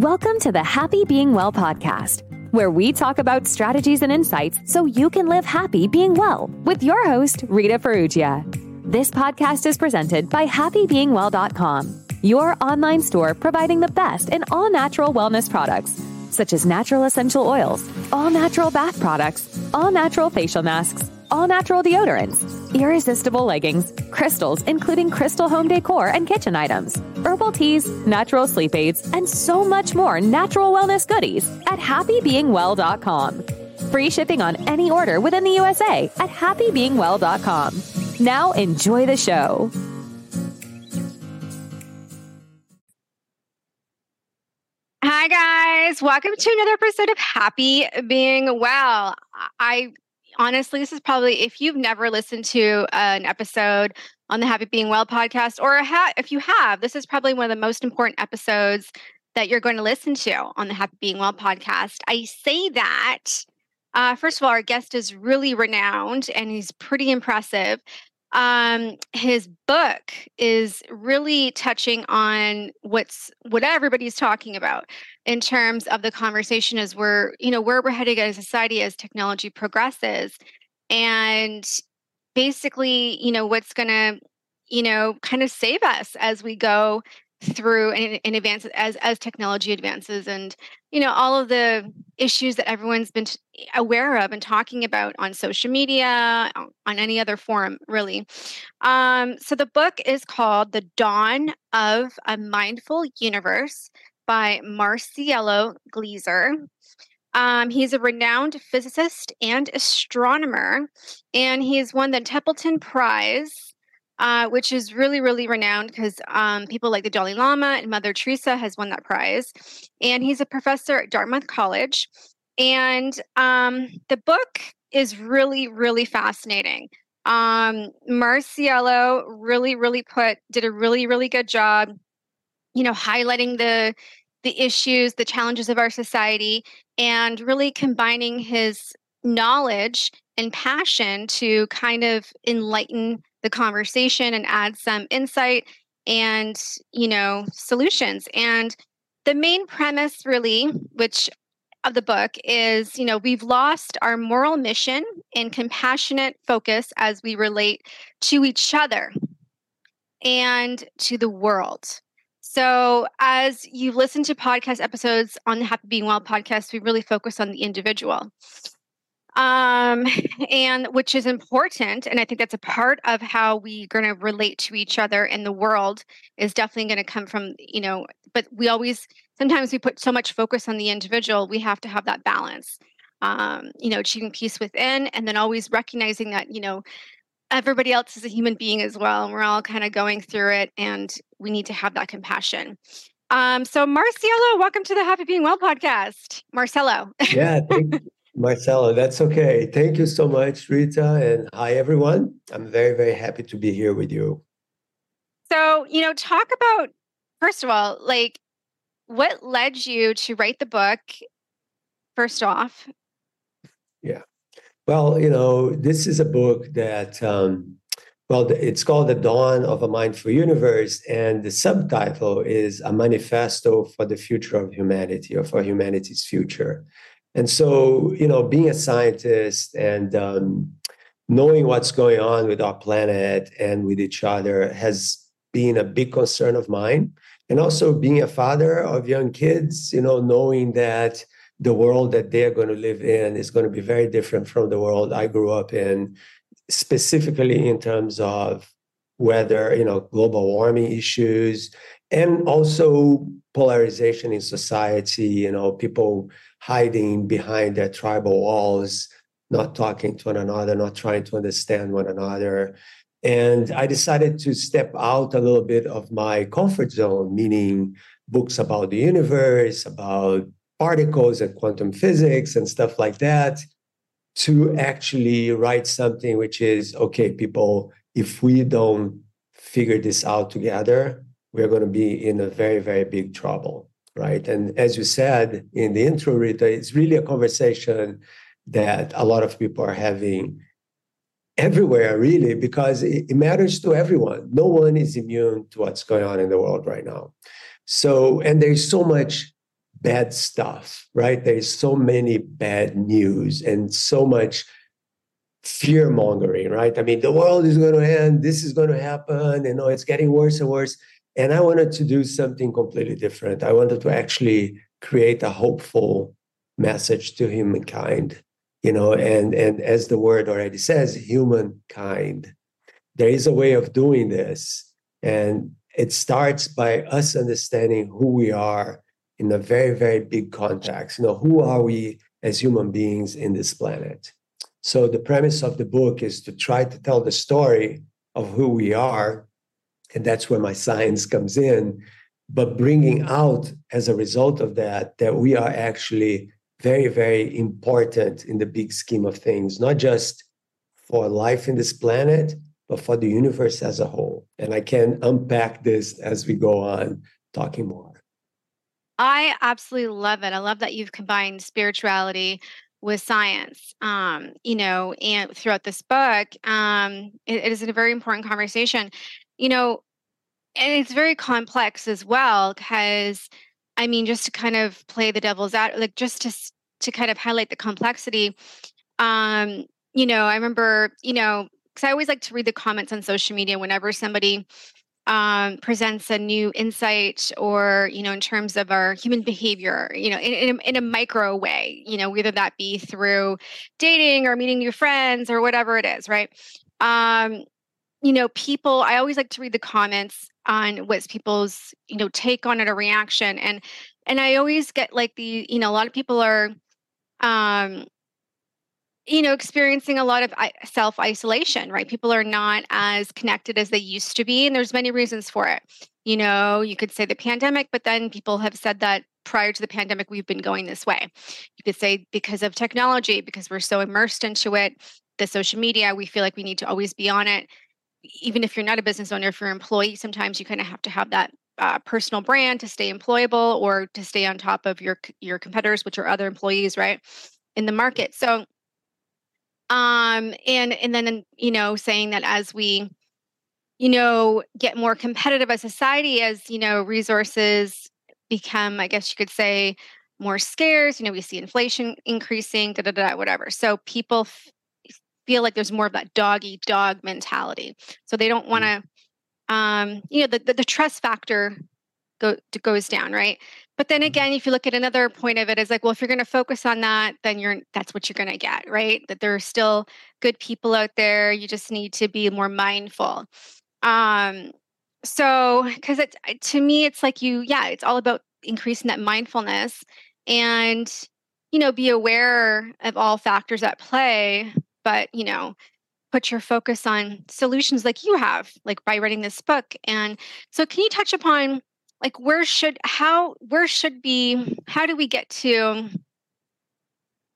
Welcome to the Happy Being Well podcast, where we talk about strategies and insights so you can live happy being well with your host, Rita Ferrugia. This podcast is presented by happybeingwell.com, your online store providing the best in all natural wellness products, such as natural essential oils, all natural bath products, all natural facial masks, all natural deodorants, irresistible leggings, crystals, including crystal home decor and kitchen items, herbal teas, natural sleep aids, and so much more natural wellness goodies at happybeingwell.com. Free shipping on any order within the USA at happybeingwell.com. Now enjoy the show. Hi, guys. Welcome to another episode of Happy Being Well. I honestly, this is probably if you've never listened to an episode on the Happy Being Well podcast, or ha- if you have, this is probably one of the most important episodes that you're going to listen to on the Happy Being Well podcast. I say that. Uh, first of all, our guest is really renowned and he's pretty impressive um, his book is really touching on what's what everybody's talking about in terms of the conversation as we're you know where we're heading as a society as technology progresses and basically you know what's going to you know kind of save us as we go through and, and advance as as technology advances and you know all of the issues that everyone's been aware of and talking about on social media on any other forum really. Um, so the book is called the dawn of a mindful universe by marcelo gleiser um, he's a renowned physicist and astronomer and he's won the templeton prize uh, which is really, really renowned because um, people like the Dalai Lama and Mother Teresa has won that prize. And he's a professor at Dartmouth College. And um, the book is really, really fascinating. Um, Marcelo really, really put did a really, really good job, you know, highlighting the the issues, the challenges of our society, and really combining his knowledge and passion to kind of enlighten the conversation and add some insight and you know solutions. And the main premise really which of the book is you know we've lost our moral mission and compassionate focus as we relate to each other and to the world. So as you listen to podcast episodes on the happy being well podcast we really focus on the individual um, and which is important. And I think that's a part of how we're going to relate to each other in the world is definitely going to come from, you know, but we always, sometimes we put so much focus on the individual, we have to have that balance. Um, you know, achieving peace within and then always recognizing that, you know, everybody else is a human being as well. And we're all kind of going through it and we need to have that compassion. Um, so Marcelo, welcome to the Happy Being Well podcast. Marcelo. yeah, thank, Marcelo, that's okay. Thank you so much, Rita, and hi, everyone. I'm very, very happy to be here with you. So, you know, talk about, first of all, like what led you to write the book, first off? Yeah. Well, you know, this is a book that, um, well, it's called The Dawn of a Mindful Universe, and the subtitle is A Manifesto for the Future of Humanity or for Humanity's Future. And so, you know, being a scientist and um, knowing what's going on with our planet and with each other has been a big concern of mine. And also being a father of young kids, you know, knowing that the world that they're going to live in is going to be very different from the world I grew up in, specifically in terms of whether, you know, global warming issues and also polarization in society, you know, people hiding behind their tribal walls, not talking to one another, not trying to understand one another. And I decided to step out a little bit of my comfort zone, meaning books about the universe, about particles and quantum physics and stuff like that, to actually write something which is okay, people, if we don't figure this out together, we're going to be in a very, very big trouble right? And as you said in the intro, Rita, it's really a conversation that a lot of people are having everywhere, really, because it, matters to everyone. No one is immune to what's going on in the world right now. So, and there's so much bad stuff, right? There's so many bad news and so much fear mongering, right? I mean, the world is going to end, this is going to happen, you oh, know, it's getting worse and worse. And I wanted to do something completely different. I wanted to actually create a hopeful message to humankind, you know, and and as the word already says, humankind. There is a way of doing this, and it starts by us understanding who we are in a very, very big context. You know, who are we as human beings in this planet? So the premise of the book is to try to tell the story of who we are, and that's where my science comes in. But bringing out as a result of that that we are actually very, very important in the big scheme of things, not just for life in this planet, but for the universe as a whole. And I can unpack this as we go on talking more. I absolutely love it. I love that you've combined spirituality with science. Um, you know, and throughout this book, um, it, it is a very important conversation. You know, and it's very complex as well because I mean, just to kind of play the devil's out, like just to to kind of highlight the complexity. Um, you know, I remember, you know, because I always like to read the comments on social media whenever somebody um, presents a new insight or you know in terms of our human behavior you know in, in, a, in a micro way you know whether that be through dating or meeting new friends or whatever it is right um, you know people i always like to read the comments on what's people's you know take on it or reaction and and i always get like the you know a lot of people are um you know experiencing a lot of self isolation right? People are not as connected as they used to be and there's many reasons for it. You know you could say the pandemic but then people have said that prior to the pandemic we've been going this way. You could say because of technology because we're so immersed into it the social media we feel like we need to always be on it even if you're not a business owner if you're an employee sometimes you kind of have to have that uh, personal brand to stay employable or to stay on top of your your competitors which are other employees right in the market. So um and and then you know saying that as we you know get more competitive as society as you know resources become i guess you could say more scarce you know we see inflation increasing da da da whatever. So people f- feel like there's more of that dog eat dog mentality so they don't want to mm. um you know the, the, the trust factor go, goes down right but then mm-hmm. again, if you look at another point of it, is like, well, if you're going to focus on that, then you're that's what you're going to get, right? That there are still good people out there. You just need to be more mindful. Um, so because it to me, it's like you, yeah, it's all about increasing that mindfulness and you know be aware of all factors at play but you know put your focus on solutions like you have like by writing this book and so can you touch upon like where should how where should be how do we get to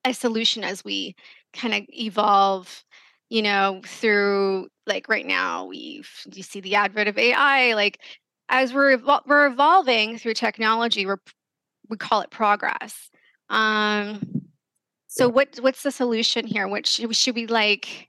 a solution as we kind of evolve you know through like right now we you see the advent of ai like as we're we're evolving through technology we're we call it progress. Um so what what's the solution here? What should, should we like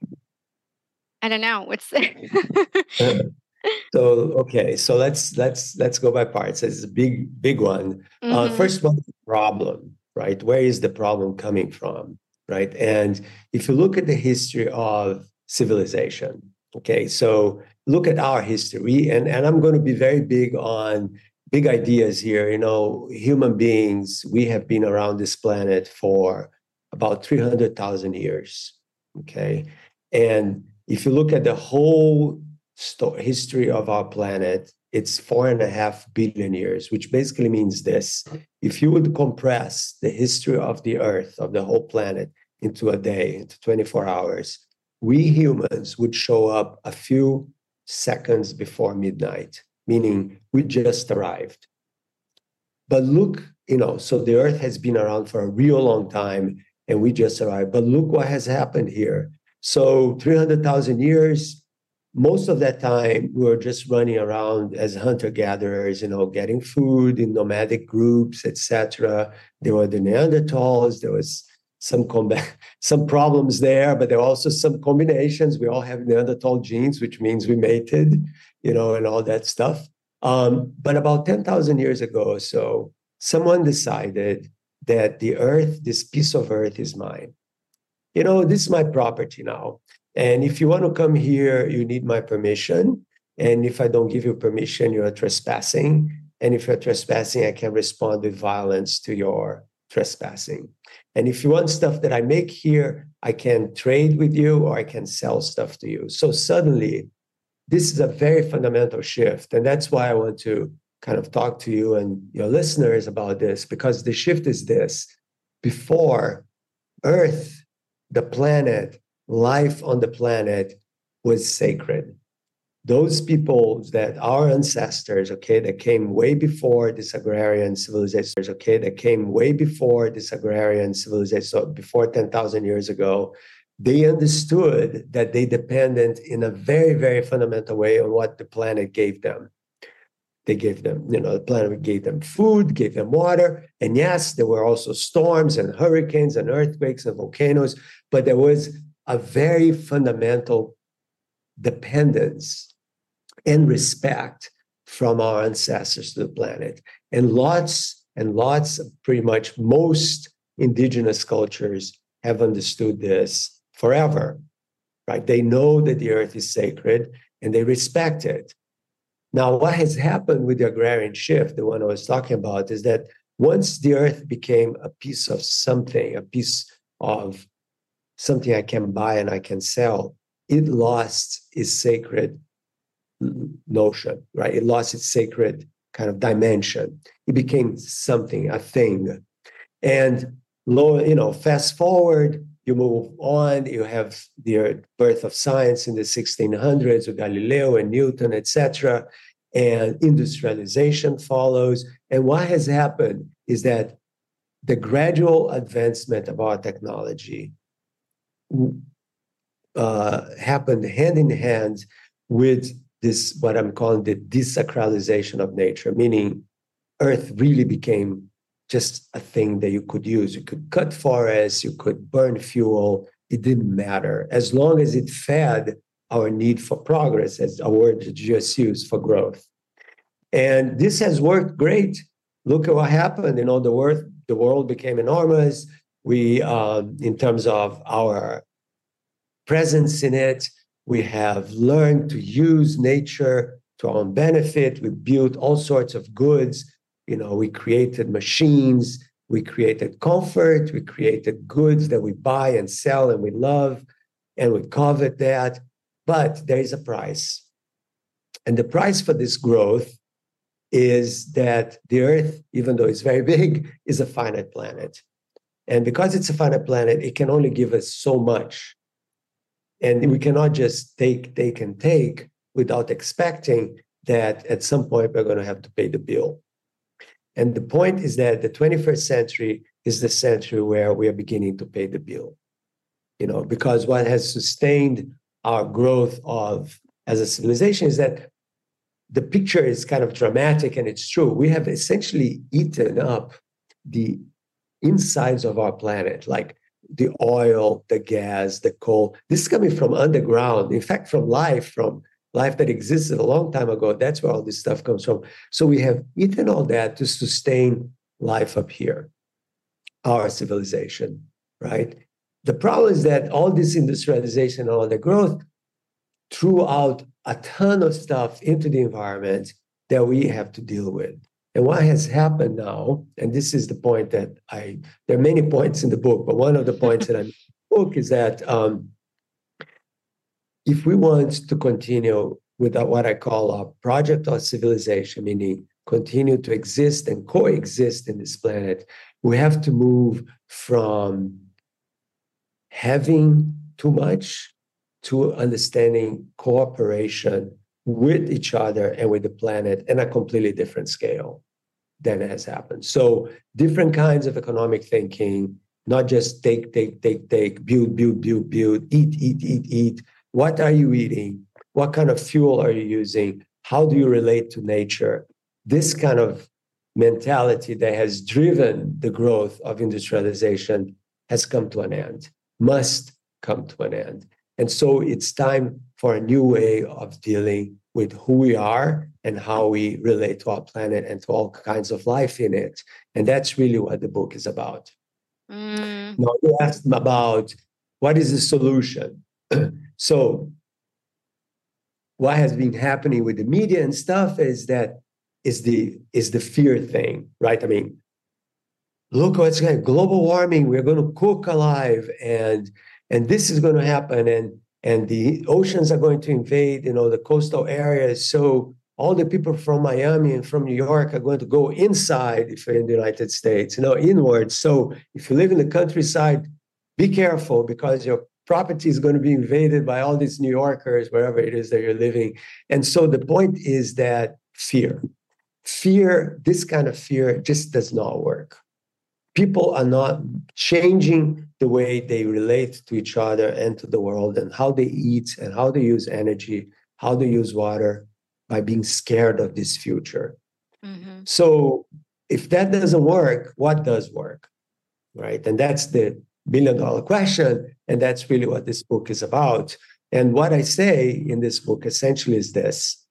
i don't know what's the so okay so let's let's let's go by parts. It's a big big one. Uh, mm-hmm. uh, first one problem right? Where is the problem coming from right? And if you look at the history of civilization okay so look at our history and and i'm going to be very big on big ideas here. You know human beings we have been around this planet for about 300000 years okay and if you look at the whole sto- history of our planet, it's four and a half billion years, which basically means this. If you would compress the history of the Earth, of the whole planet, into a day, into 24 hours, we humans would show up a few seconds before midnight, meaning we just arrived. But look, you know, so the Earth has been around for a real long time and we just arrived. But look what has happened here. So 300,000 years, most of that time we were just running around as hunter gatherers you know getting food in nomadic groups etc there were the neanderthals there was some combat, some problems there but there were also some combinations we all have neanderthal genes which means we mated you know and all that stuff um, but about 10,000 years ago or so someone decided that the earth, this piece of earth, is mine. You know, this is my property now. And if you want to come here, you need my permission. And if I don't give you permission, you are trespassing. And if you're trespassing, I can respond with violence to your trespassing. And if you want stuff that I make here, I can trade with you or I can sell stuff to you. So suddenly, this is a very fundamental shift. And that's why I want to kind of talk to you and your listeners about this, because the shift is this before Earth, the planet, life on the planet was sacred those people that our ancestors, okay, that came way before this agrarian civilization, okay, that came way before this agrarian civilization, so before 10,000 years ago, they understood that they depended in a very, very fundamental way on what the planet gave them. They gave them, you know, the planet gave them food, gave them water. And yes, there were also storms and hurricanes and earthquakes and volcanoes, but there was a very fundamental dependence and respect from our ancestors to the planet. And lots and lots of pretty much most indigenous cultures have understood this forever, right? They know that the earth is sacred and they respect it. Now, what has happened with the agrarian shift, the one I was talking about, is that once the earth became a piece of something, a piece of something I can buy and I can sell, it lost its sacred notion, right? It lost its sacred kind of dimension. It became something, a thing. And lower, you know, fast forward, you move on, you have the birth of science in the 1600s with Galileo and Newton, etc. And industrialization follows. And what has happened is that the gradual advancement of our technology uh, happened hand in hand with this what I'm calling the desacralization of nature, meaning Earth really became just a thing that you could use. You could cut forests, you could burn fuel. It didn't matter as long as it fed our need for progress, as a word that just used for growth. And this has worked great. Look at what happened. You know, the world, the world became enormous. We, um, in terms of our presence in it, we have learned to use nature to our own benefit. We built all sorts of goods. You know, we created machines, we created comfort, we created goods that we buy and sell and we love, and we covet that. But there is a price. And the price for this growth is that the Earth, even though it's very big, is a finite planet. And because it's a finite planet, it can only give us so much and we cannot just take, take, and take without expecting that at some point we're going to have to pay the bill. And the point is that the 21st century is the century where we are beginning to pay the bill. You know, because what has sustained our growth of as a civilization is that the picture is kind of dramatic and it's true. We have essentially eaten up the insides of our planet. Like the oil, the gas, the coal. This is coming from underground. In fact, from life, from life that existed a long time ago. That's where all this stuff comes from. So we have eaten all that to sustain life up here, our civilization, right? The problem is that all this industrialization and all the growth threw out a ton of stuff into the environment that we have to deal with. And what has happened now, and this is the point that I, there are many points in the book, but one of the points that the book is that um, if we want to continue with what I call a project of civilization, meaning continue to exist and coexist in this planet, we have to move from having too much to understanding cooperation with each other and with the planet in a completely different scale than has happened. So different kinds of economic thinking, not just take, take, take, take, build, build, build, build, eat, eat, eat, eat. What are you eating? What kind of fuel are you using? How do you relate to nature? This kind of mentality that has driven the growth of industrialization has come to an end, must come to an end. And so it's time for a new way of dealing with who we are and how we relate to our planet and to all kinds of life in it. And that's really what the book is about. Mm. Now, you asked about what is the solution. so, what has been happening with the media and stuff is that is the is the fear thing, right? I mean, look what's going global warming. We're going to cook alive, and and this is going to happen, and and the oceans are going to invade, you know, the coastal areas. So all the people from Miami and from New York are going to go inside if you're in the United States, you know, inwards. So if you live in the countryside, be careful because your property is going to be invaded by all these New Yorkers, wherever it is that you're living. And so the point is that fear, fear, this kind of fear just does not work. People are not changing the way they relate to each other and to the world and how they eat and how they use energy, how they use water by being scared of this future. Mm-hmm. So if that doesn't work, what does work? Right. And that's the billion dollar question. And that's really what this book is about. And what I say in this book essentially is this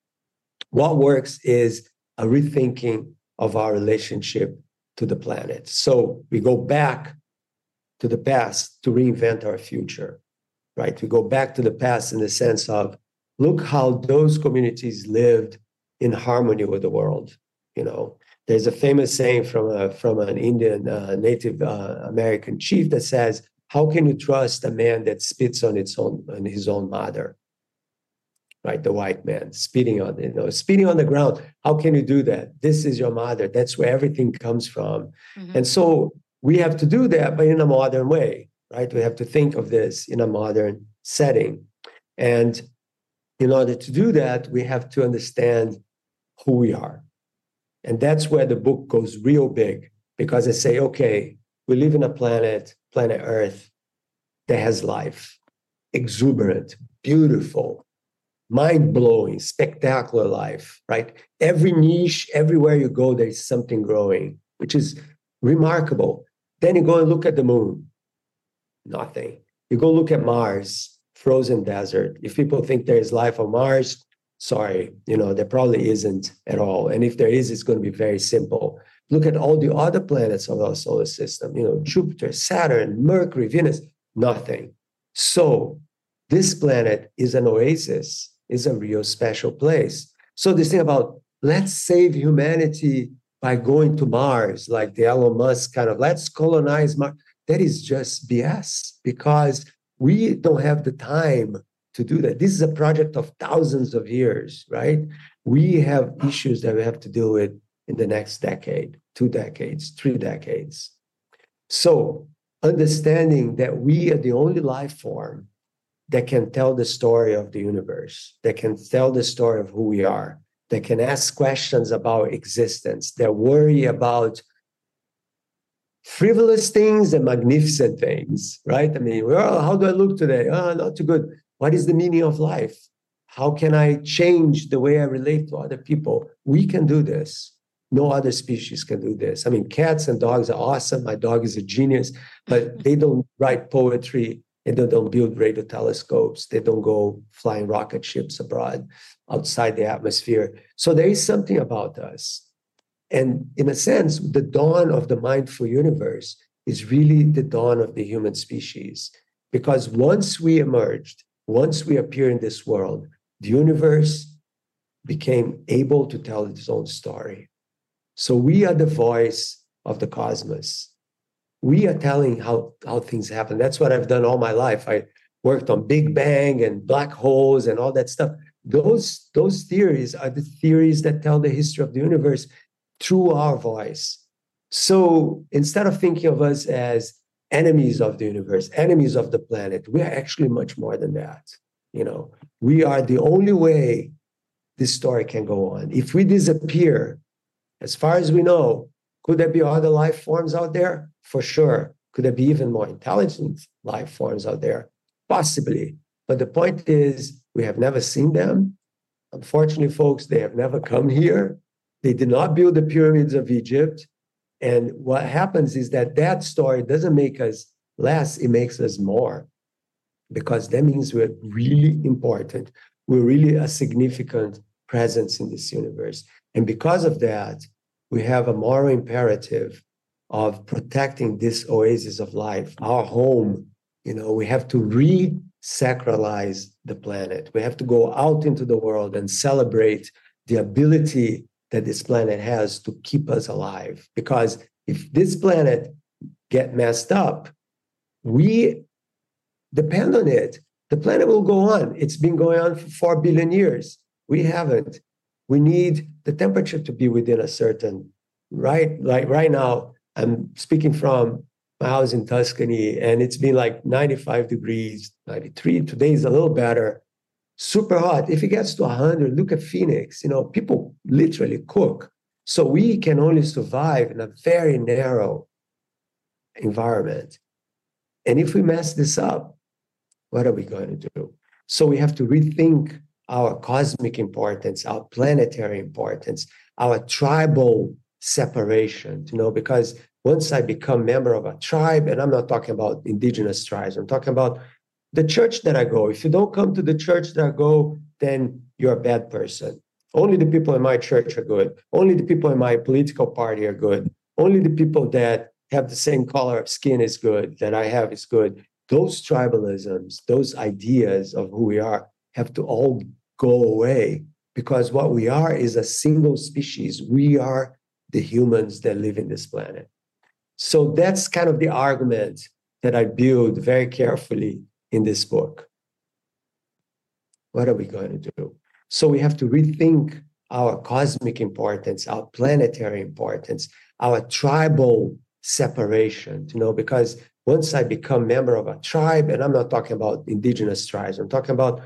what works is a rethinking of our relationship to the planet. So we go back to the past to reinvent our future, right? We go back to the past in the sense of look how those communities lived in harmony with the world. You know, there's a famous saying from a, from an Indian uh, Native uh, American chief that says, "How can you trust a man that spits on its own on his own mother?" Right, the white man spitting on you know spitting on the ground. How can you do that? This is your mother. That's where everything comes from, mm-hmm. and so we have to do that, but in a modern way, right? We have to think of this in a modern setting, and in order to do that, we have to understand who we are. And that's where the book goes real big because I say, okay, we live in a planet, planet Earth, that has life, exuberant, beautiful, mind blowing, spectacular life, right? Every niche, everywhere you go, there's something growing, which is remarkable. Then you go and look at the moon, nothing. You go look at Mars, frozen desert. If people think there is life on Mars, sorry, you know, there probably isn't at all. And if there is, it's going to be very simple. Look at all the other planets of our solar system, you know, Jupiter, Saturn, Mercury, Venus, nothing. So this planet is an oasis, is a real special place. So this thing about let's save humanity by going to Mars, like the Elon Musk kind of let's colonize Mars, that is just BS because we don't have the time to do that. This is a project of thousands of years, right? We have issues that we have to deal with in the next decade, two decades, three decades. So, understanding that we are the only life form that can tell the story of the universe, that can tell the story of who we are, that can ask questions about existence, that worry about frivolous things and magnificent things, right? I mean, well, how do I look today? Oh, not too good. What is the meaning of life? How can I change the way I relate to other people? We can do this. No other species can do this. I mean, cats and dogs are awesome. My dog is a genius, but they don't write poetry and they don't build radio telescopes. They don't go flying rocket ships abroad outside the atmosphere. So there is something about us and in a sense, the dawn of the mindful universe is really the dawn of the human species. Because once we emerged, once we appear in this world, the universe became able to tell its own story. So we are the voice of the cosmos. We are telling how, how things happen. That's what I've done all my life. I worked on Big Bang and black holes and all that stuff. Those, those theories are the theories that tell the history of the universe through our voice. So instead of thinking of us as enemies of the universe, enemies of the planet, we are actually much more than that. You know, we are the only way this story can go on. If we disappear, as far as we know, could there be other life forms out there? For sure. Could there be even more intelligent life forms out there? Possibly. But the point is, we have never seen them. Unfortunately, folks, they have never come here. They did not build the pyramids of Egypt. And what happens is that that story doesn't make us less, it makes us more, because that means we're really important. We're really a significant presence in this universe. And because of that, we have a moral imperative of protecting this oasis of life, our home. You know, we have to re sacralize the planet. We have to go out into the world and celebrate the ability that this planet has to keep us alive. Because if this planet get messed up, we depend on it. The planet will go on. It's been going on for 4 billion years. We haven't. We need the temperature to be within a certain, right? Like right now, I'm speaking from my house in Tuscany, and it's been like 95 degrees, 93. Today is a little better. Super hot. If it gets to 100, look at Phoenix. You know, people literally cook. So we can only survive in a very narrow environment. And if we mess this up, what are we going to do? So we have to rethink our cosmic importance, our planetary importance, our tribal separation, you know, because once I become member of a tribe, and I'm not talking about indigenous tribes, I'm talking about the church that I go. If you don't come to the church that I go, then you're a bad person. Only the people in my church are good. Only the people in my political party are good. Only the people that have the same color of skin is good, that I have is good. Those tribalisms, those ideas of who we are have to all go away because what we are is a single species. We are the humans that live in this planet. So that's kind of the argument that I build very carefully in this book. What are we going to do? So we have to rethink our cosmic importance, our planetary importance, our tribal separation, you know, because once I become member of a tribe, and I'm not talking about indigenous tribes, I'm talking about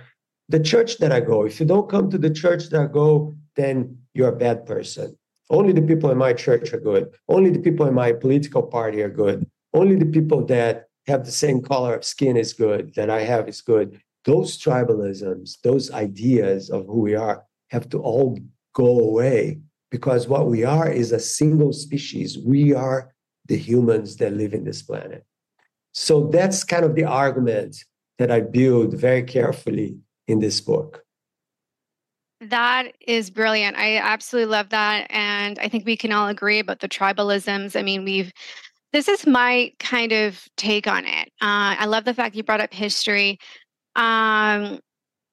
the church that I go. If you don't come to the church that I go, then you're a bad person. Only the people in my church are good. Only the people in my political party are good. Only the people that have the same color of skin is good, that I have is good. Those tribalisms, those ideas of who we are have to all go away because what we are is a single species. We are the humans that live in this planet. So that's kind of the argument that I build very carefully in this book. That is brilliant. I absolutely love that. And I think we can all agree about the tribalisms. I mean, we've, this is my kind of take on it. Uh, I love the fact you brought up history. Um,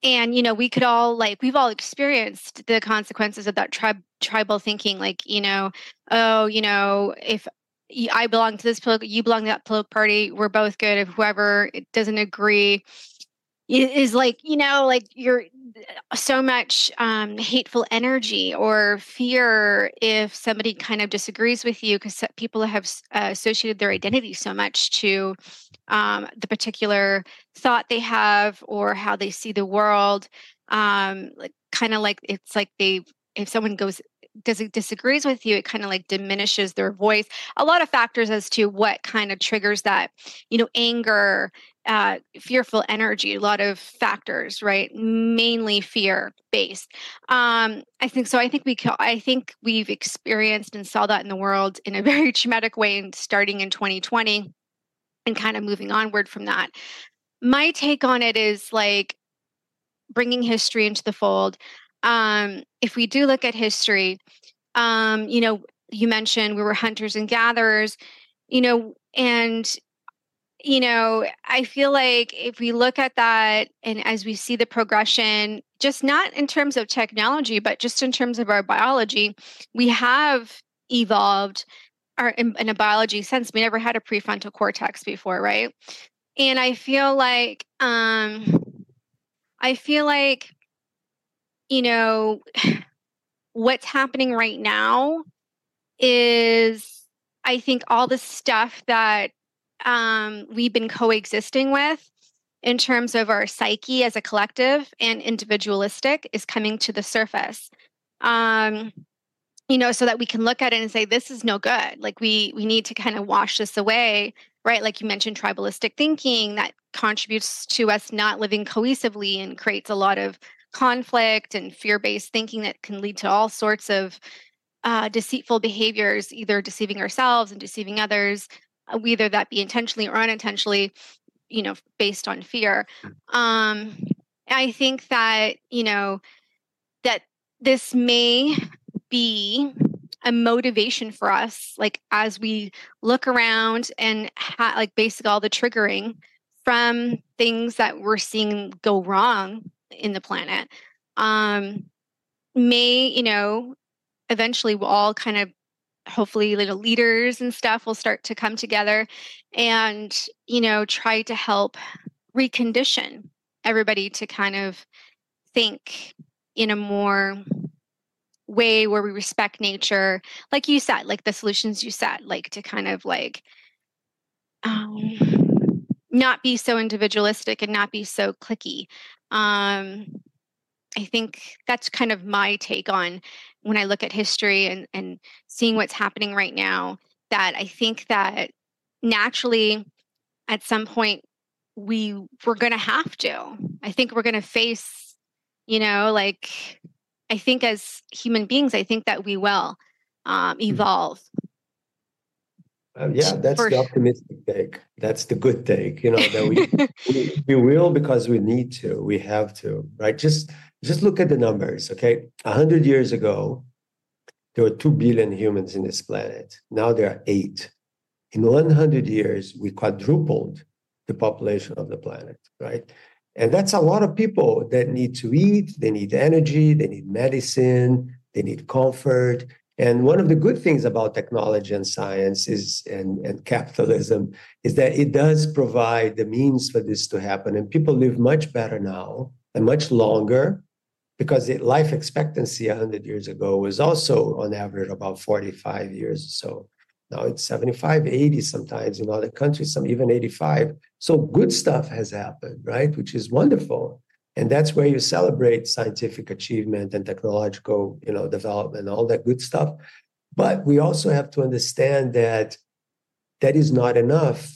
and, you know, we could all, like, we've all experienced the consequences of that tribe, tribal thinking. Like, you know, oh, you know, if I belong to this political, you belong to that political party, we're both good. If whoever doesn't agree, is like you know like you're so much um, hateful energy or fear if somebody kind of disagrees with you because people have uh, associated their identity so much to um, the particular thought they have or how they see the world um, like, kind of like it's like they if someone goes does it disagrees with you it kind of like diminishes their voice. A lot of factors as to what kind of triggers that you know anger uh, fearful energy a lot of factors right? Mainly fear based um, i think so i think we i think we've experienced and saw that in the world in a very traumatic way and starting in 2020 and kind of moving onward from that. My take on it is like bringing history into the fold. Um, if we do look at history um, you know you mentioned we were hunters and gatherers you know and you know, I feel like if we look at that and as we see the progression, just not in terms of technology, but just in terms of our biology, we have evolved our, in, in a biology sense. We never had a prefrontal cortex before, right? And I feel like, um, I feel like, you know, what's happening right now is I think all the stuff that um, we've been coexisting with in terms of our psyche as a collective and individualistic is coming to the surface. Um, you know so that we can look at it and say this is no good. Like we we need to kind of wash this away right? Like you mentioned tribalistic thinking that contributes to us not living cohesively and creates a lot of conflict and fear-based thinking that can lead to all sorts of uh, deceitful behaviors either deceiving ourselves and deceiving others whether that be intentionally or unintentionally, you know, based on fear. Mm. Um, I think that, you know, that this may be a motivation for us like as we look around and ha- like basically all the triggering from things that we're seeing go wrong in the planet um may you know eventually we'll all kind of hopefully little leaders and stuff will start to come together and you know try to help recondition everybody to kind of think in a more way where we respect nature like you said like the solutions you said like to kind of like um, not be so individualistic and not be so cliquey um, i think that's kind of my take on when i look at history and, and seeing what's happening right now that i think that naturally at some point we we're going to have to i think we're going to face you know like I think as human beings, I think that we will um, hmm. evolve. Uh, yeah, that's For, the optimistic take. That's the good take. You know that we, we we will because we need to. We have to, right? Just just look at the numbers. Okay, a hundred years ago, there were two billion humans in this planet. Now there are eight. In 100 years, we quadrupled the population of the planet, right? And that's a lot of people that need to eat, they need energy, they need medicine, they need comfort. And one of the good things about technology and science is and, and capitalism is that it does provide the means for this to happen. And people live much better now and much longer because it, life expectancy 100 years ago was also on average about 45 years so. Now it's 75, 80 sometimes in other countries, some even 85. So good stuff has happened, right? Which is wonderful. And that's where you celebrate scientific achievement and technological, you know, development, all that good stuff. But we also have to understand that that is not enough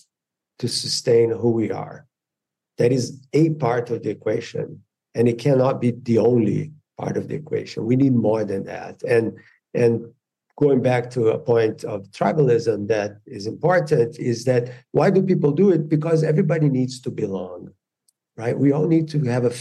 to sustain who we are. That is a part of the equation, and it cannot be the only part of the equation. We need more than that. And and going back to a point of tribalism that is important is that why do people do it? Because everybody needs to belong, right? We all need to have a,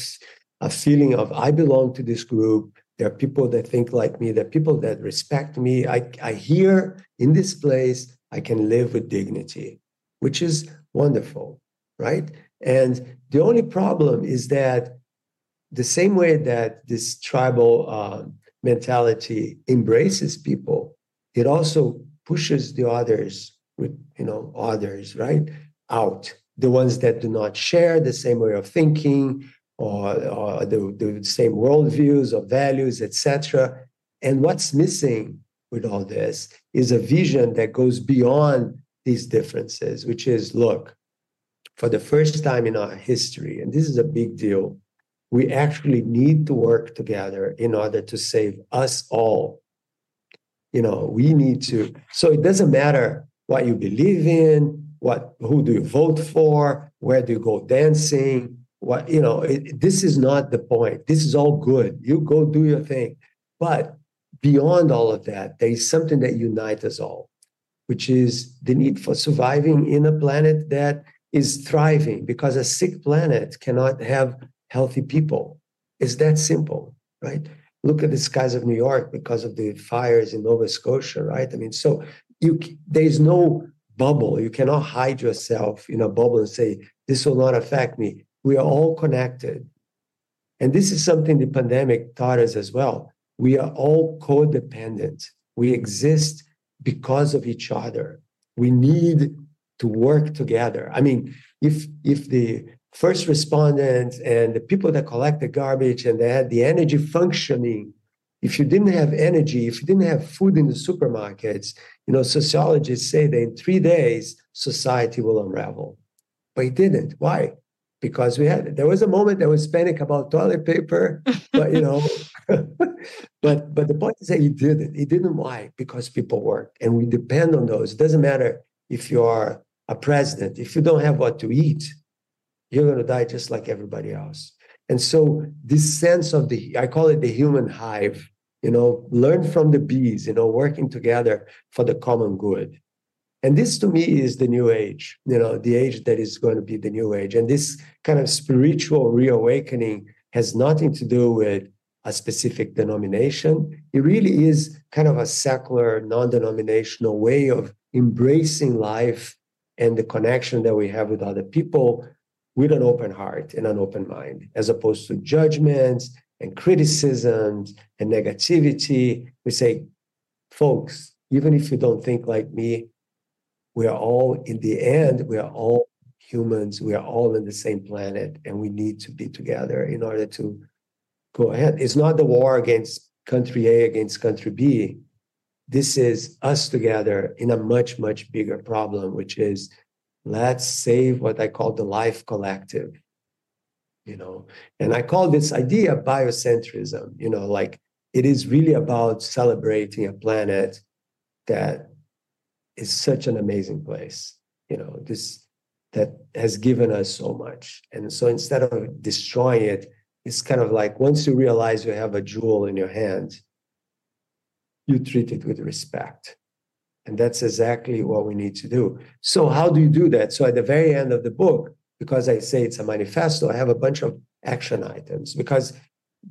a feeling of I belong to this group. There are people that think like me. There are people that respect me. I, I hear in this place I can live with dignity, which is wonderful, right? And the only problem is that the same way that this tribal um, mentality embraces people, it also pushes the others with you know others right out. The ones that do not share the same way of thinking or, or the, the same worldviews or values etc and what's missing with all this is a vision that goes beyond these differences which is look for the first time in our history and this is a big deal we actually need to work together in order to save us all. You know, we need to. So it doesn't matter what you believe in, what who do you vote for, where do you go dancing, what you know. It, this is not the point. This is all good. You go do your thing, but beyond all of that, there is something that unites us all, which is the need for surviving in a planet that is thriving. Because a sick planet cannot have healthy people. It's that simple, right? Look at the skies of New York because of the fires in Nova Scotia, right? I mean, so you there's no bubble. You cannot hide yourself in a bubble and say this will not affect me. We are all connected, and this is something the pandemic taught us as well. We are all codependent. We exist because of each other. We need to work together. I mean, if if the first responders and the people that collect the garbage and they had the energy functioning. If you didn't have energy if you didn't have food in the supermarkets you know sociologists say that in three days society will unravel. But it didn't. Why? Because we had there was a moment that was panic about toilet paper but you know but but the point is that he didn't. He didn't why? Because people work and we depend on those. It doesn't matter if you are a president. If you don't have what to eat you're going to die just like everybody else. And so this sense of the, I call it the human hive, you know, learn from the bees, you know, working together for the common good. And this to me is the new age, you know, the age that is going to be the new age. And this kind of spiritual reawakening has nothing to do with a specific denomination. It really is kind of a secular, non denominational way of embracing life and the connection that we have with other people with an open heart and an open mind, as opposed to judgments and criticisms and negativity. We say, folks, even if you don't think like me, we are all, in the end, we are all humans. We are all in the same planet, and we need to be together in order to go ahead. It's not the war against country A against country B. This is us together in a much, much bigger problem, which is let's save what I call the life collective. You know, and I call this idea biocentrism, you know, like it is really about celebrating a planet that is such an amazing place, you know, this that has given us so much. And so instead of destroying it, it's kind of like once you realize you have a jewel in your hand, you treat it with respect. And that's exactly what we need to do. So, how do you do that? So, at the very end of the book, because I say it's a manifesto, I have a bunch of action items because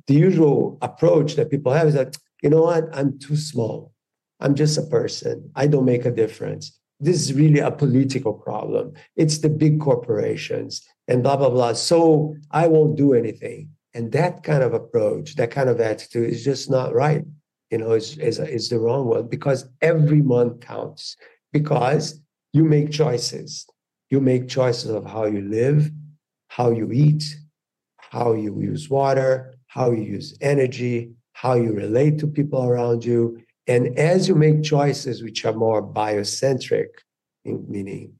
the usual approach that people have is that, you know what, I'm too small. I'm just a person. I don't make a difference. This is really a political problem. It's the big corporations and blah, blah, blah. So I won't do anything. And that kind of approach, that kind of attitude is just not right. You know, is, it's, it's the wrong one because every month counts. Because you make choices. You make choices of how you live, how you eat, how you use water, how you use energy, how you relate to people around you. And as you make choices which are more biocentric, meaning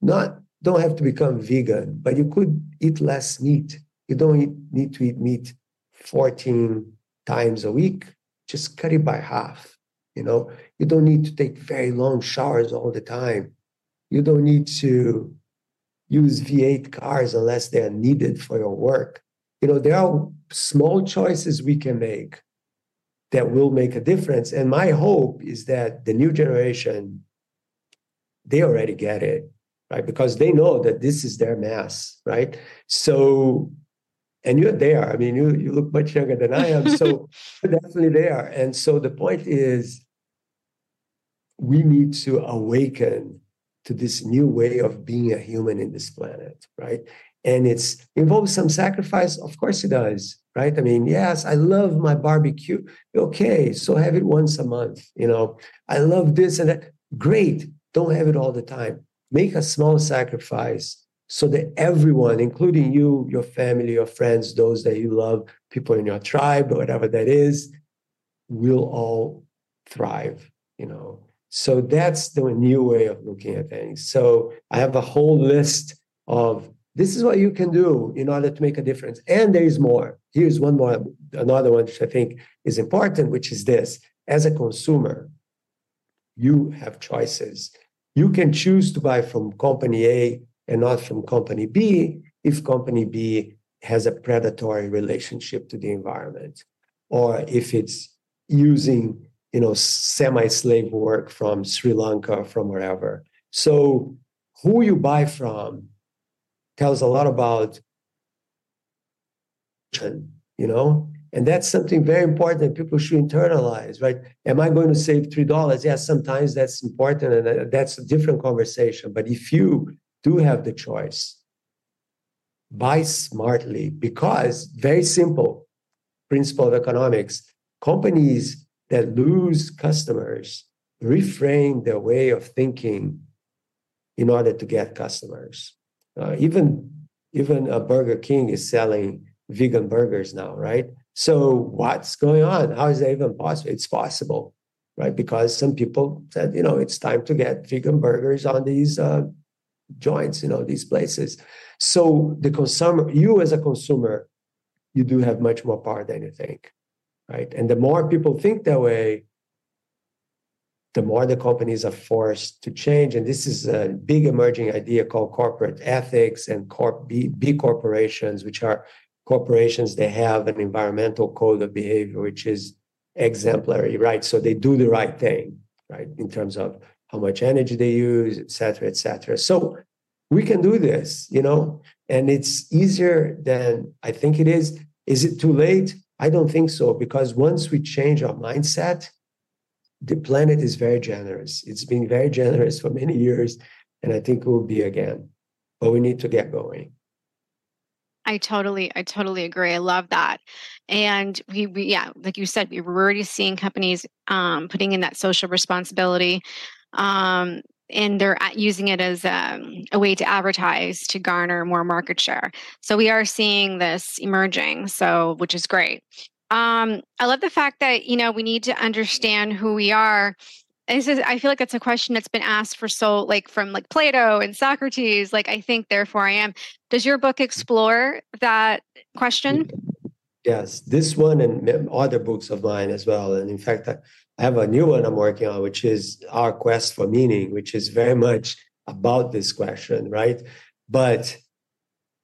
not don't have to become vegan, but you could eat less meat you don't eat, need to eat meat 14 times a week. Just cut it by half. You know, you don't need to take very long showers all the time. You don't need to use V8 cars unless they are needed for your work. You know, there are small choices we can make that will make a difference. And my hope is that the new generation, they already get it, right? Because they know that this is their mass, right? So and you're there. I mean, you you look much younger than I am, so definitely there. And so the point is, we need to awaken to this new way of being a human in this planet, right? And it's involves some sacrifice. Of course, it does, right? I mean, yes, I love my barbecue. Okay, so have it once a month. You know, I love this and that. Great. Don't have it all the time. Make a small sacrifice so that everyone, including you, your family, your friends, those that you love, people in your tribe, or whatever that is, will all thrive, you know. So that's the new way of looking at things. So I have a whole list of this is what you can do in order to make a difference. And there is more. Here's one more, another one which I think is important, which is this. As a consumer, you have choices. You can choose to buy from company A and not from company B if company B has a predatory relationship to the environment or if it's using you know semi-slave work from Sri Lanka from wherever. So who you buy from tells a lot about you know? And that's something very important that people should internalize right? Am i going to save three dollars? Yes sometimes that's important and that's a different conversation. But if you do have the choice. Buy smartly because, very simple principle of economics, companies that lose customers reframe their way of thinking in order to get customers. Uh, even even a Burger King is selling vegan burgers now, right? So what's going on? How is that even possible? It's possible, right? Because some people said, you know, it's time to get vegan burgers on these uh, joints, you know, these places. So the consumer, you as a consumer, you do have much more power than you think, right? And the more people think that way, the more the companies are forced to change. And this is a big emerging idea called corporate ethics and corp B, B corporations, which are corporations that have an environmental code of behavior, which is exemplary, right? So they do the right thing, right? In terms of how much energy they use, et cetera, et cetera. So we can do this, you know, and it's easier than I think it is. Is it too late? I don't think so, because once we change our mindset, the planet is very generous. It's been very generous for many years, and I think it will be again. But we need to get going. I totally, I totally agree. I love that. And we, we yeah, like you said, we were already seeing companies um, putting in that social responsibility. Um, and they're using it as um, a way to advertise to garner more market share. So we are seeing this emerging, so which is great. Um, I love the fact that you know we need to understand who we are. This is, I feel like it's a question that's been asked for so like from like Plato and Socrates. Like I think, therefore I am. Does your book explore that question? Yes, this one and other books of mine as well. And in fact, I have a new one I'm working on, which is Our Quest for Meaning, which is very much about this question, right? But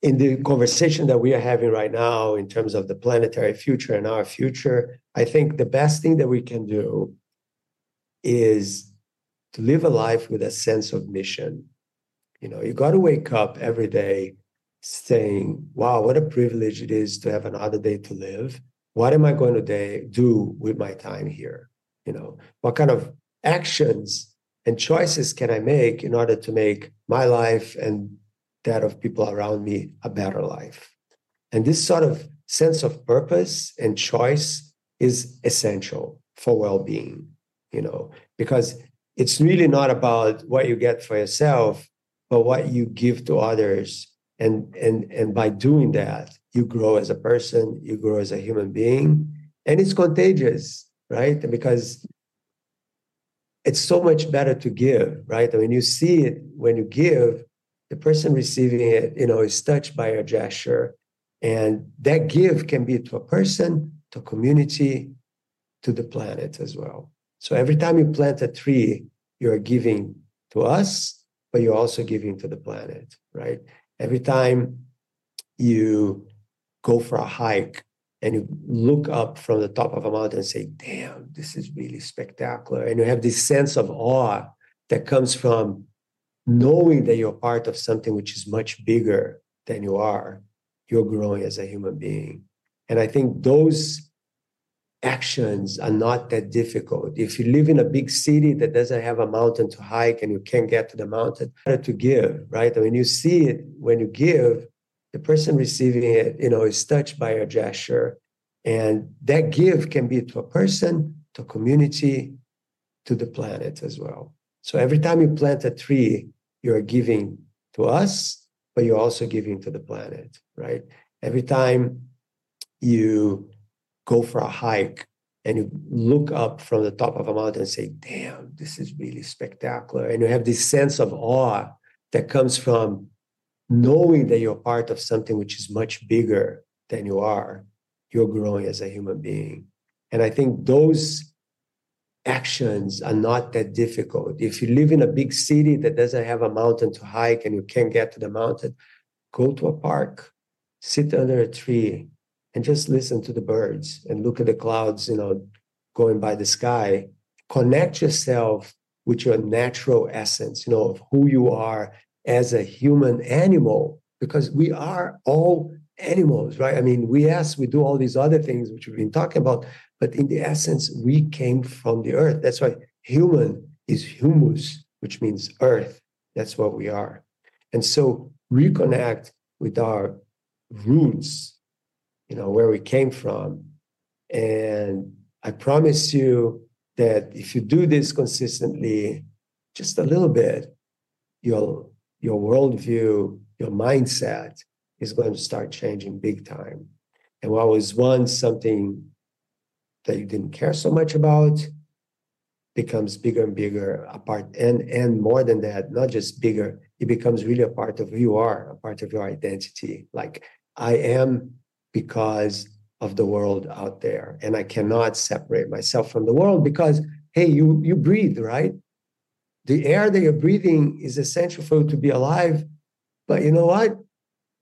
in the conversation that we are having right now in terms of the planetary future and our future, I think the best thing that we can do is to live a life with a sense of mission. You know, you got to wake up every day saying, wow, what a privilege it is to have another day to live. What am I going to do with my time here? You know, what kind of actions and choices can I make in order to make my life and that of people around me a better life. And this sort of sense of purpose and choice is essential for well-being, you know, because it's really not about what you get for yourself, but what you give to others. And, and, and by doing that, you grow as a person, you grow as a human being, and it's contagious, right? Because it's so much better to give, right? I mean, you see it when you give, the person receiving it, you know, is touched by a gesture. And that give can be to a person, to a community, to the planet as well. So every time you plant a tree, you're giving to us, but you're also giving to the planet, right? Every time you go for a hike and you look up from the top of a mountain and say, damn, this is really spectacular. And you have this sense of awe that comes from knowing that you're part of something which is much bigger than you are, you're growing as a human being. And I think those actions are not that difficult. If you live in a big city that doesn't have a mountain to hike and you can't get to the mountain, to give, right? When you see it, when you give, the person receiving it, you know, is touched by a gesture. And that give can be to a person, to a community, to the planet as well. So every time you plant a tree, you're giving to us, but you're also giving to the planet, right? Every time you go for a hike and you look up from the top of a mountain and say, damn, this is really spectacular. And you have this sense of awe that comes from knowing that you're part of something which is much bigger than you are. You're growing as a human being. And I think those actions are not that difficult. If you live in a big city that doesn't have a mountain to hike and you can't get to the mountain, go to a park, sit under a tree, and just listen to the birds and look at the clouds, you know, going by the sky. Connect yourself with your natural essence, you know, of who you are as a human animal, because we are all animals, right? I mean, we yes, we do all these other things which we've been talking about, but in the essence, we came from the earth. That's why human is humus, which means earth. That's what we are. And so reconnect with our roots, you know, where we came from. And I promise you that if you do this consistently, just a little bit, your your worldview, your mindset is going to start changing big time. And what was once something that you didn't care so much about becomes bigger and bigger a part and and more than that not just bigger it becomes really a part of who you are a part of your identity like i am because of the world out there and i cannot separate myself from the world because hey you you breathe right the air that you're breathing is essential for you to be alive but you know what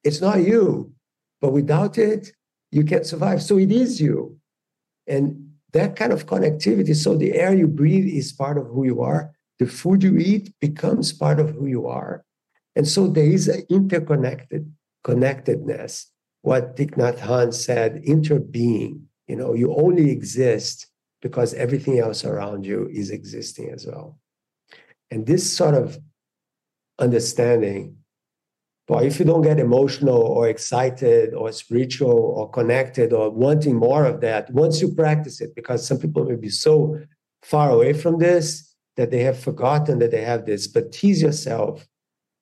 it's not you but without it you can't survive so it is you and that kind of connectivity, so the air you breathe is part of who you are, the food you eat becomes part of who you are. And so there is an interconnected connectedness. What Thich Nhat Hanh said, interbeing, You know, you only exist because everything else around you is existing as well. And this sort of understanding, well, if you don't get emotional or excited or spiritual or connected or wanting more of that, once you practice it, because some people may be so far away from this that they have forgotten that they have this, but tease yourself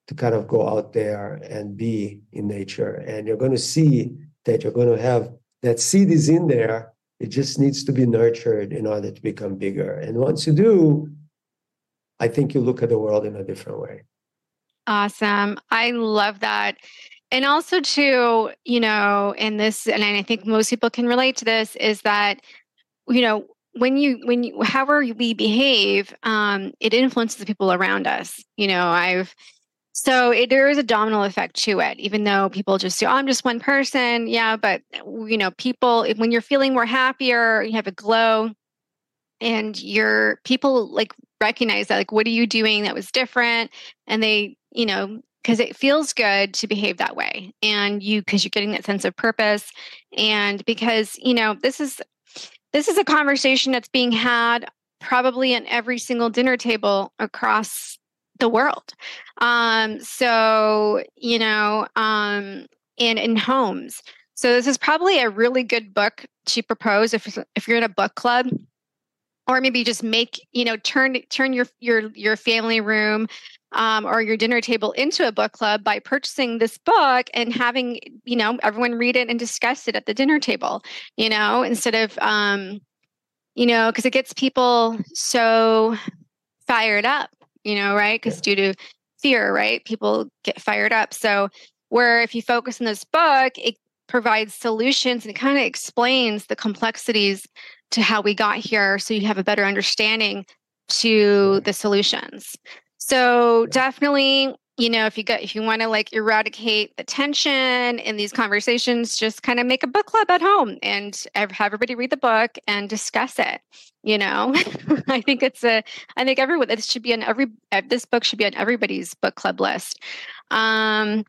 to kind of go out there and be in nature. And you're going to see that you're going to have that seed is in there. It just needs to be nurtured in order to become bigger. And once you do, I think you look at the world in a different way. Awesome. I love that. And also, too, you know, and this, and I think most people can relate to this, is that, you know, when you when you however we behave um it influences the people around us you know i've so it, there is a domino effect to it, even though people just say, oh, I'm just one person. Yeah, but you know, people, when you're feeling more happier, you have a glow and your people like recognize that, like, what are you doing that was different? And they, you know, because it feels good to behave that way. And you, because you're getting that sense of purpose. And because, you know, this is, this is a conversation that's being had probably at every single dinner table across the world. Um, so, you know, um, and in homes. So this is probably a really good book to propose if if you're in a book club, or maybe just make you know turn turn your your your family room um, or your dinner table into a book club by purchasing this book and having you know everyone read it and discuss it at the dinner table. You know, instead of um, you know because it gets people so fired up you know, right? Because yeah. due to fear, right, people get fired up. So, where if you focus on this book, it provides solutions and it kind of explains the complexities to how we got here so you have a better understanding to the solutions. So, definitely you know if you got if you want to like eradicate the tension in these conversations just kind of make a book club at home and have everybody read the book and discuss it you know? I think it's a i think everyone this should be on every this book should be on everybody's book club list. Um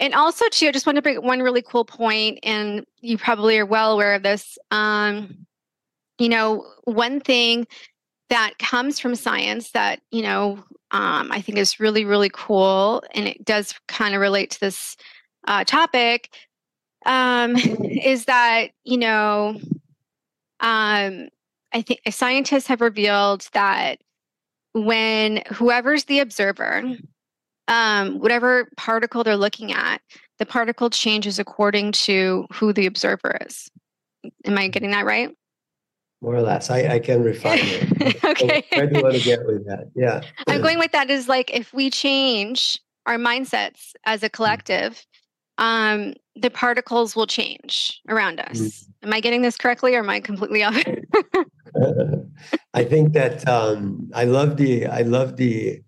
and also too i just want to bring one really cool point and you probably are well aware of this um you know one thing that comes from science that you know um, I think is really really cool, and it does kind of relate to this uh, topic. Um, is that you know, um, I think scientists have revealed that when whoever's the observer, um, whatever particle they're looking at, the particle changes according to who the observer is. Am I getting that right? more or less. I, I can refine it. okay. Where do you want to get with that? Yeah. I'm going with that is like if we change our mindsets as a mm. collective, um, the particles will change around us. mm Am I getting this correctly or am I completely off? I think that um, I love the I love the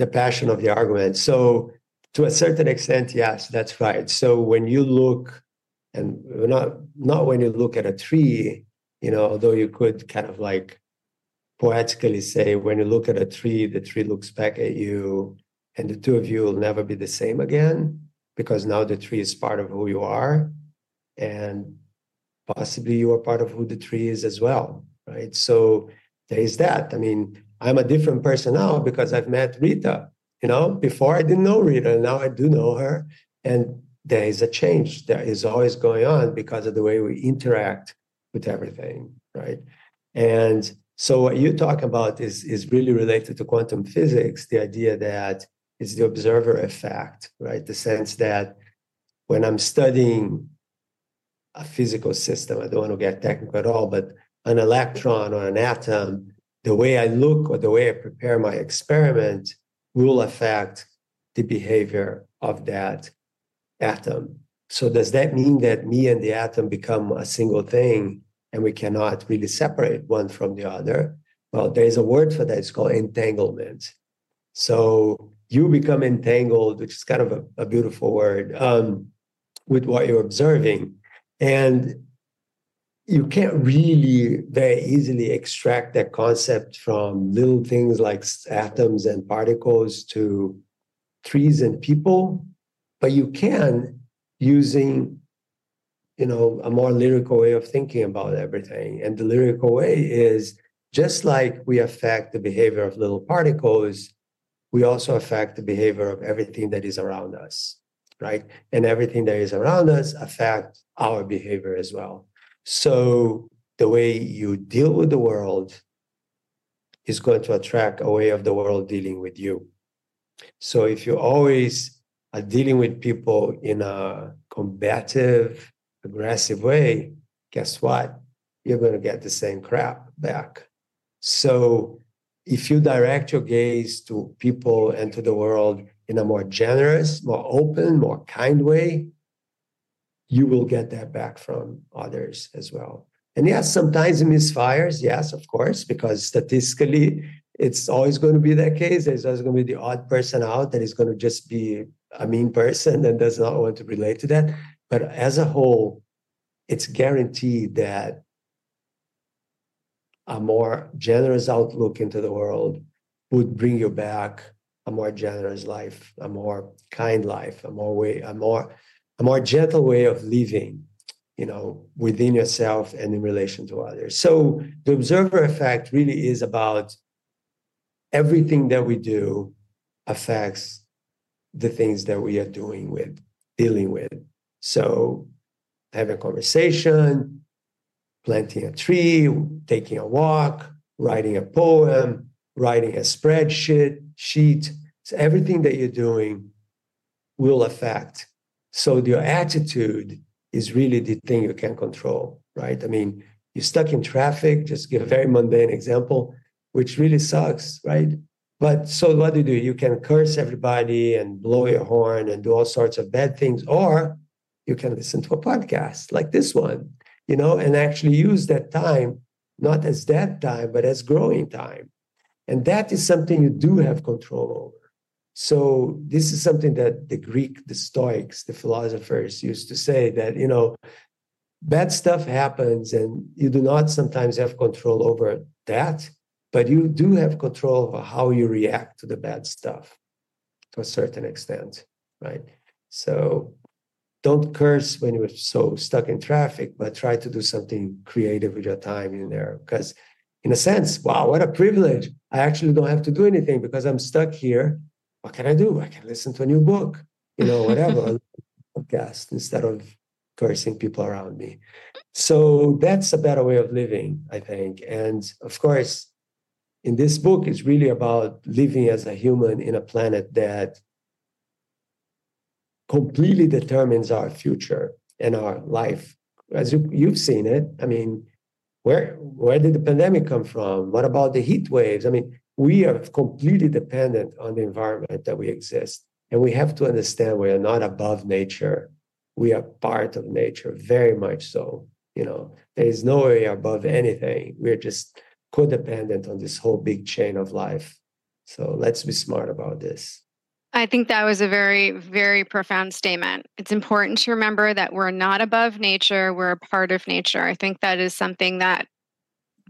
the passion of the argument. So to a certain extent, yes, that's right. So when you look and not not when you look at a tree you know, although you could kind of like poetically say, when you look at a tree, the tree looks back at you, and the two of you will never be the same again because now the tree is part of who you are. And possibly you are part of who the tree is as well, right? So there is that. I mean, I'm a different person now because I've met Rita. You know, before I didn't know Rita, and now I do know her. And there is a change that is always going on because of the way we interact with everything, right? And so what you talk about is, is really related to quantum physics, the idea that it's the observer effect, right? The sense that when I'm studying a physical system, I don't want to get technical at all, but an electron or an atom, the way I look or the way I prepare my experiment will affect the behavior of that atom. So does that mean that me and the atom become a single thing and we cannot really separate one from the other? Well, there is a word for that. It's called entanglement. So you become entangled, which is kind of a, a beautiful word, um, with what you're observing. And you can't really very easily extract that concept from little things like atoms and particles to trees and people, but you can using you know, a more lyrical way of thinking about everything. And the lyrical way is just like we affect the behavior of little particles, we also affect the behavior of everything that is around us, right? And everything that is around us affect our behavior as well. So the way you deal with the world is going to attract a way of the world dealing with you. So if you always are dealing with people in a combative, aggressive way, guess what? You're going to get the same crap back. So if you direct your gaze to people and to the world in a more generous, more open, more kind way, you will get that back from others as well. And yes, sometimes it misfires. Yes, of course, because statistically, it's always going to be that case. There's always going to be the odd person out that is going to just be a mean person and does not want to relate to that. But as a whole, it's guaranteed that a more generous outlook into the world would bring you back a more generous life, a more kind life, a more way, a more a more gentle way of living, you know, within yourself and in relation to others. So the observer effect really is about everything that we do affects the things that we are doing with, dealing with. So having a conversation, planting a tree, taking a walk, writing a poem, writing a spreadsheet, sheet. So everything that you're doing will affect. So your attitude is really the thing you can control, right? I mean, you're stuck in traffic, just give a very mundane example, which really sucks, right? But so what do you do? You can curse everybody and blow your horn and do all sorts of bad things, or you can listen to a podcast like this one you know, and actually use that time not as that time, but as growing time. And that is something you do have control over. So this is something that the Greek, the Stoics, the philosophers used to say that, you know, bad stuff happens and you do not sometimes have control over that, but you do have control over how you react to the bad stuff to a certain extent, right? So don't curse when you're so stuck in traffic, but try to do something creative with your time in there. Because, in a sense, wow, what a privilege. I actually don't have to do anything because I'm stuck here. What can I do? I can listen to a new book, you know, whatever, podcast instead of cursing people around me. So that's a better way of living, I think. And of course, in this book, it's really about living as a human in a planet that completely determines our future and our life. As you, you've seen it, I mean, where where did the pandemic come from? What about the heat waves? I mean, we are completely dependent on the environment that we exist. And we have to understand we are not above nature. We are part of nature, very much so. You know, there is no way above anything. We're just codependent on this whole big chain of life. So let's be smart about this. I think that was a very, very profound statement. It's important to remember that we're not above nature, we're a part of nature. I think that is something that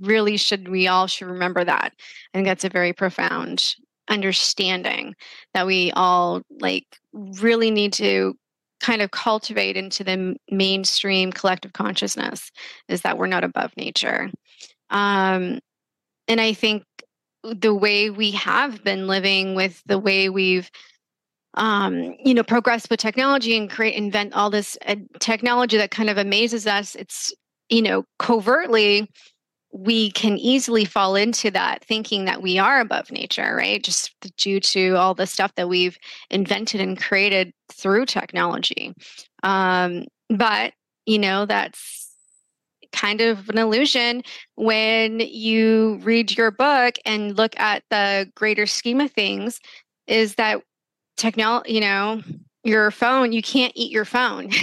really should, we all should remember that. I think that's a very profound understanding that we all like really need to kind of cultivate into the mainstream collective consciousness is that we're not above nature. Um, and I think the way we have been living with the way we've um, you know progress with technology and create invent all this uh, technology that kind of amazes us it's you know covertly we can easily fall into that thinking that we are above nature right? Just due to all the stuff that we've invented and created through technology. Um, but you know that's kind of an illusion when you read your book and look at the greater scheme of things is that technology you know your phone you can't eat your phone.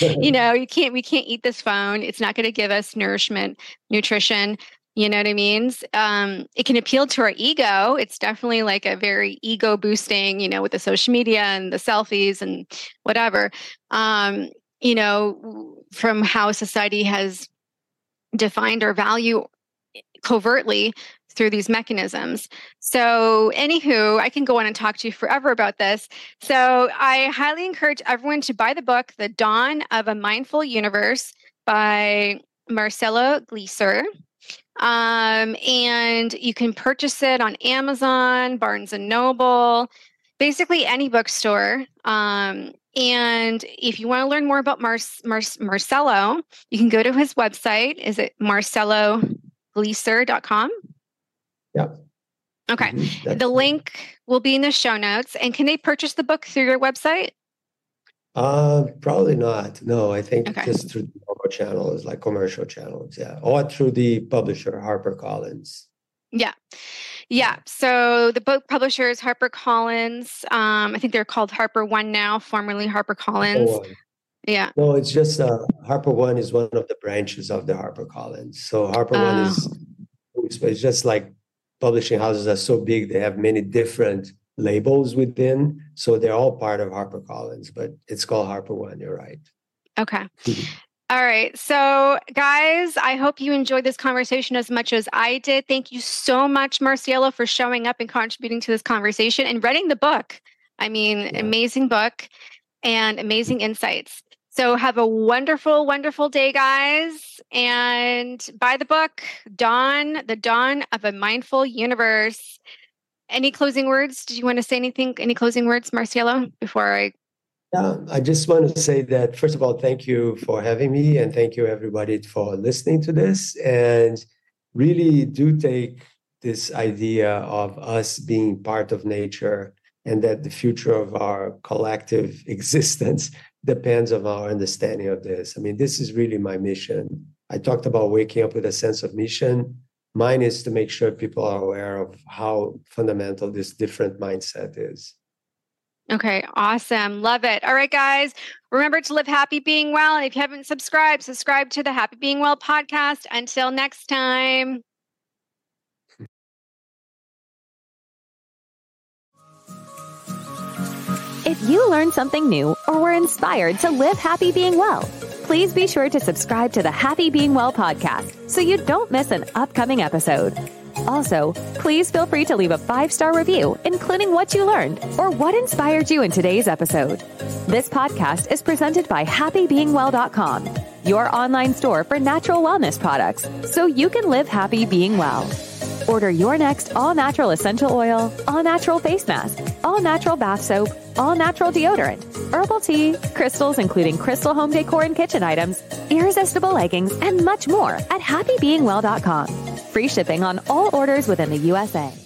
You know you can't we can't eat this phone. It's not going to give us nourishment nutrition you know what i mean? Um, it can appeal to our ego. It's definitely like a very ego boosting you know with the social media and the selfies and whatever. Um, you know from how society has defined our value covertly through these mechanisms. So, anywho, I can go on and talk to you forever about this. So, I highly encourage everyone to buy the book, The Dawn of a Mindful Universe by Marcelo Gleiser. Um, and you can purchase it on Amazon, Barnes and Noble, basically any bookstore. Um, and if you want to learn more about Mar- Mar- Marcelo, you can go to his website. Is it marcelogleiser.com? Yeah. Okay. Mm-hmm. The link will be in the show notes. And can they purchase the book through your website? Uh, probably not. No, I think okay. just through the normal channels, like commercial channels, yeah, or through the publisher HarperCollins. Yeah, yeah. So the book publisher is HarperCollins. Um, I think they're called Harper One now, formerly HarperCollins. Harper yeah. No, it's just uh, Harper One is one of the branches of the HarperCollins. So Harper One is oh. it's just like publishing houses are so big; they have many different labels within. So they're all part of HarperCollins, but it's called Harper One. You're right. Okay. Mm-hmm. All right. So, guys, I hope you enjoyed this conversation as much as I did. Thank you so much, Marcelo, for showing up and contributing to this conversation and writing the book. I mean, yeah. amazing book and amazing insights. So, have a wonderful, wonderful day, guys. And buy the book, Dawn, The Dawn of a Mindful Universe. Any closing words? Did you want to say anything? Any closing words, Marcelo, before I? Yeah, I just want to say that, first of all, thank you for having me, and thank you, everybody, for listening to this. And really do take this idea of us being part of nature and that the future of our collective existence depends on our understanding of this. I mean, this is really my mission. I talked about waking up with a sense of mission mine is to make sure people are aware of how fundamental this different mindset is. Okay, awesome. Love it. All right, guys, remember to live happy being well. And if you haven't subscribed, subscribe to the Happy Being Well podcast. Until next time. If you learned something new or were inspired to live happy being well, please be sure to subscribe to the Happy Being Well podcast so you don't miss an upcoming episode. Also, please feel free to leave a five star review, including what you learned or what inspired you in today's episode. This podcast is presented by HappyBeingWell.com, your online store for natural wellness products, so you can live happy being well. Order your next all natural essential oil, all natural face mask, all natural bath soap, all natural deodorant, herbal tea, crystals, including crystal home decor and kitchen items, irresistible leggings, and much more at happybeingwell.com. Free shipping on all orders within the USA.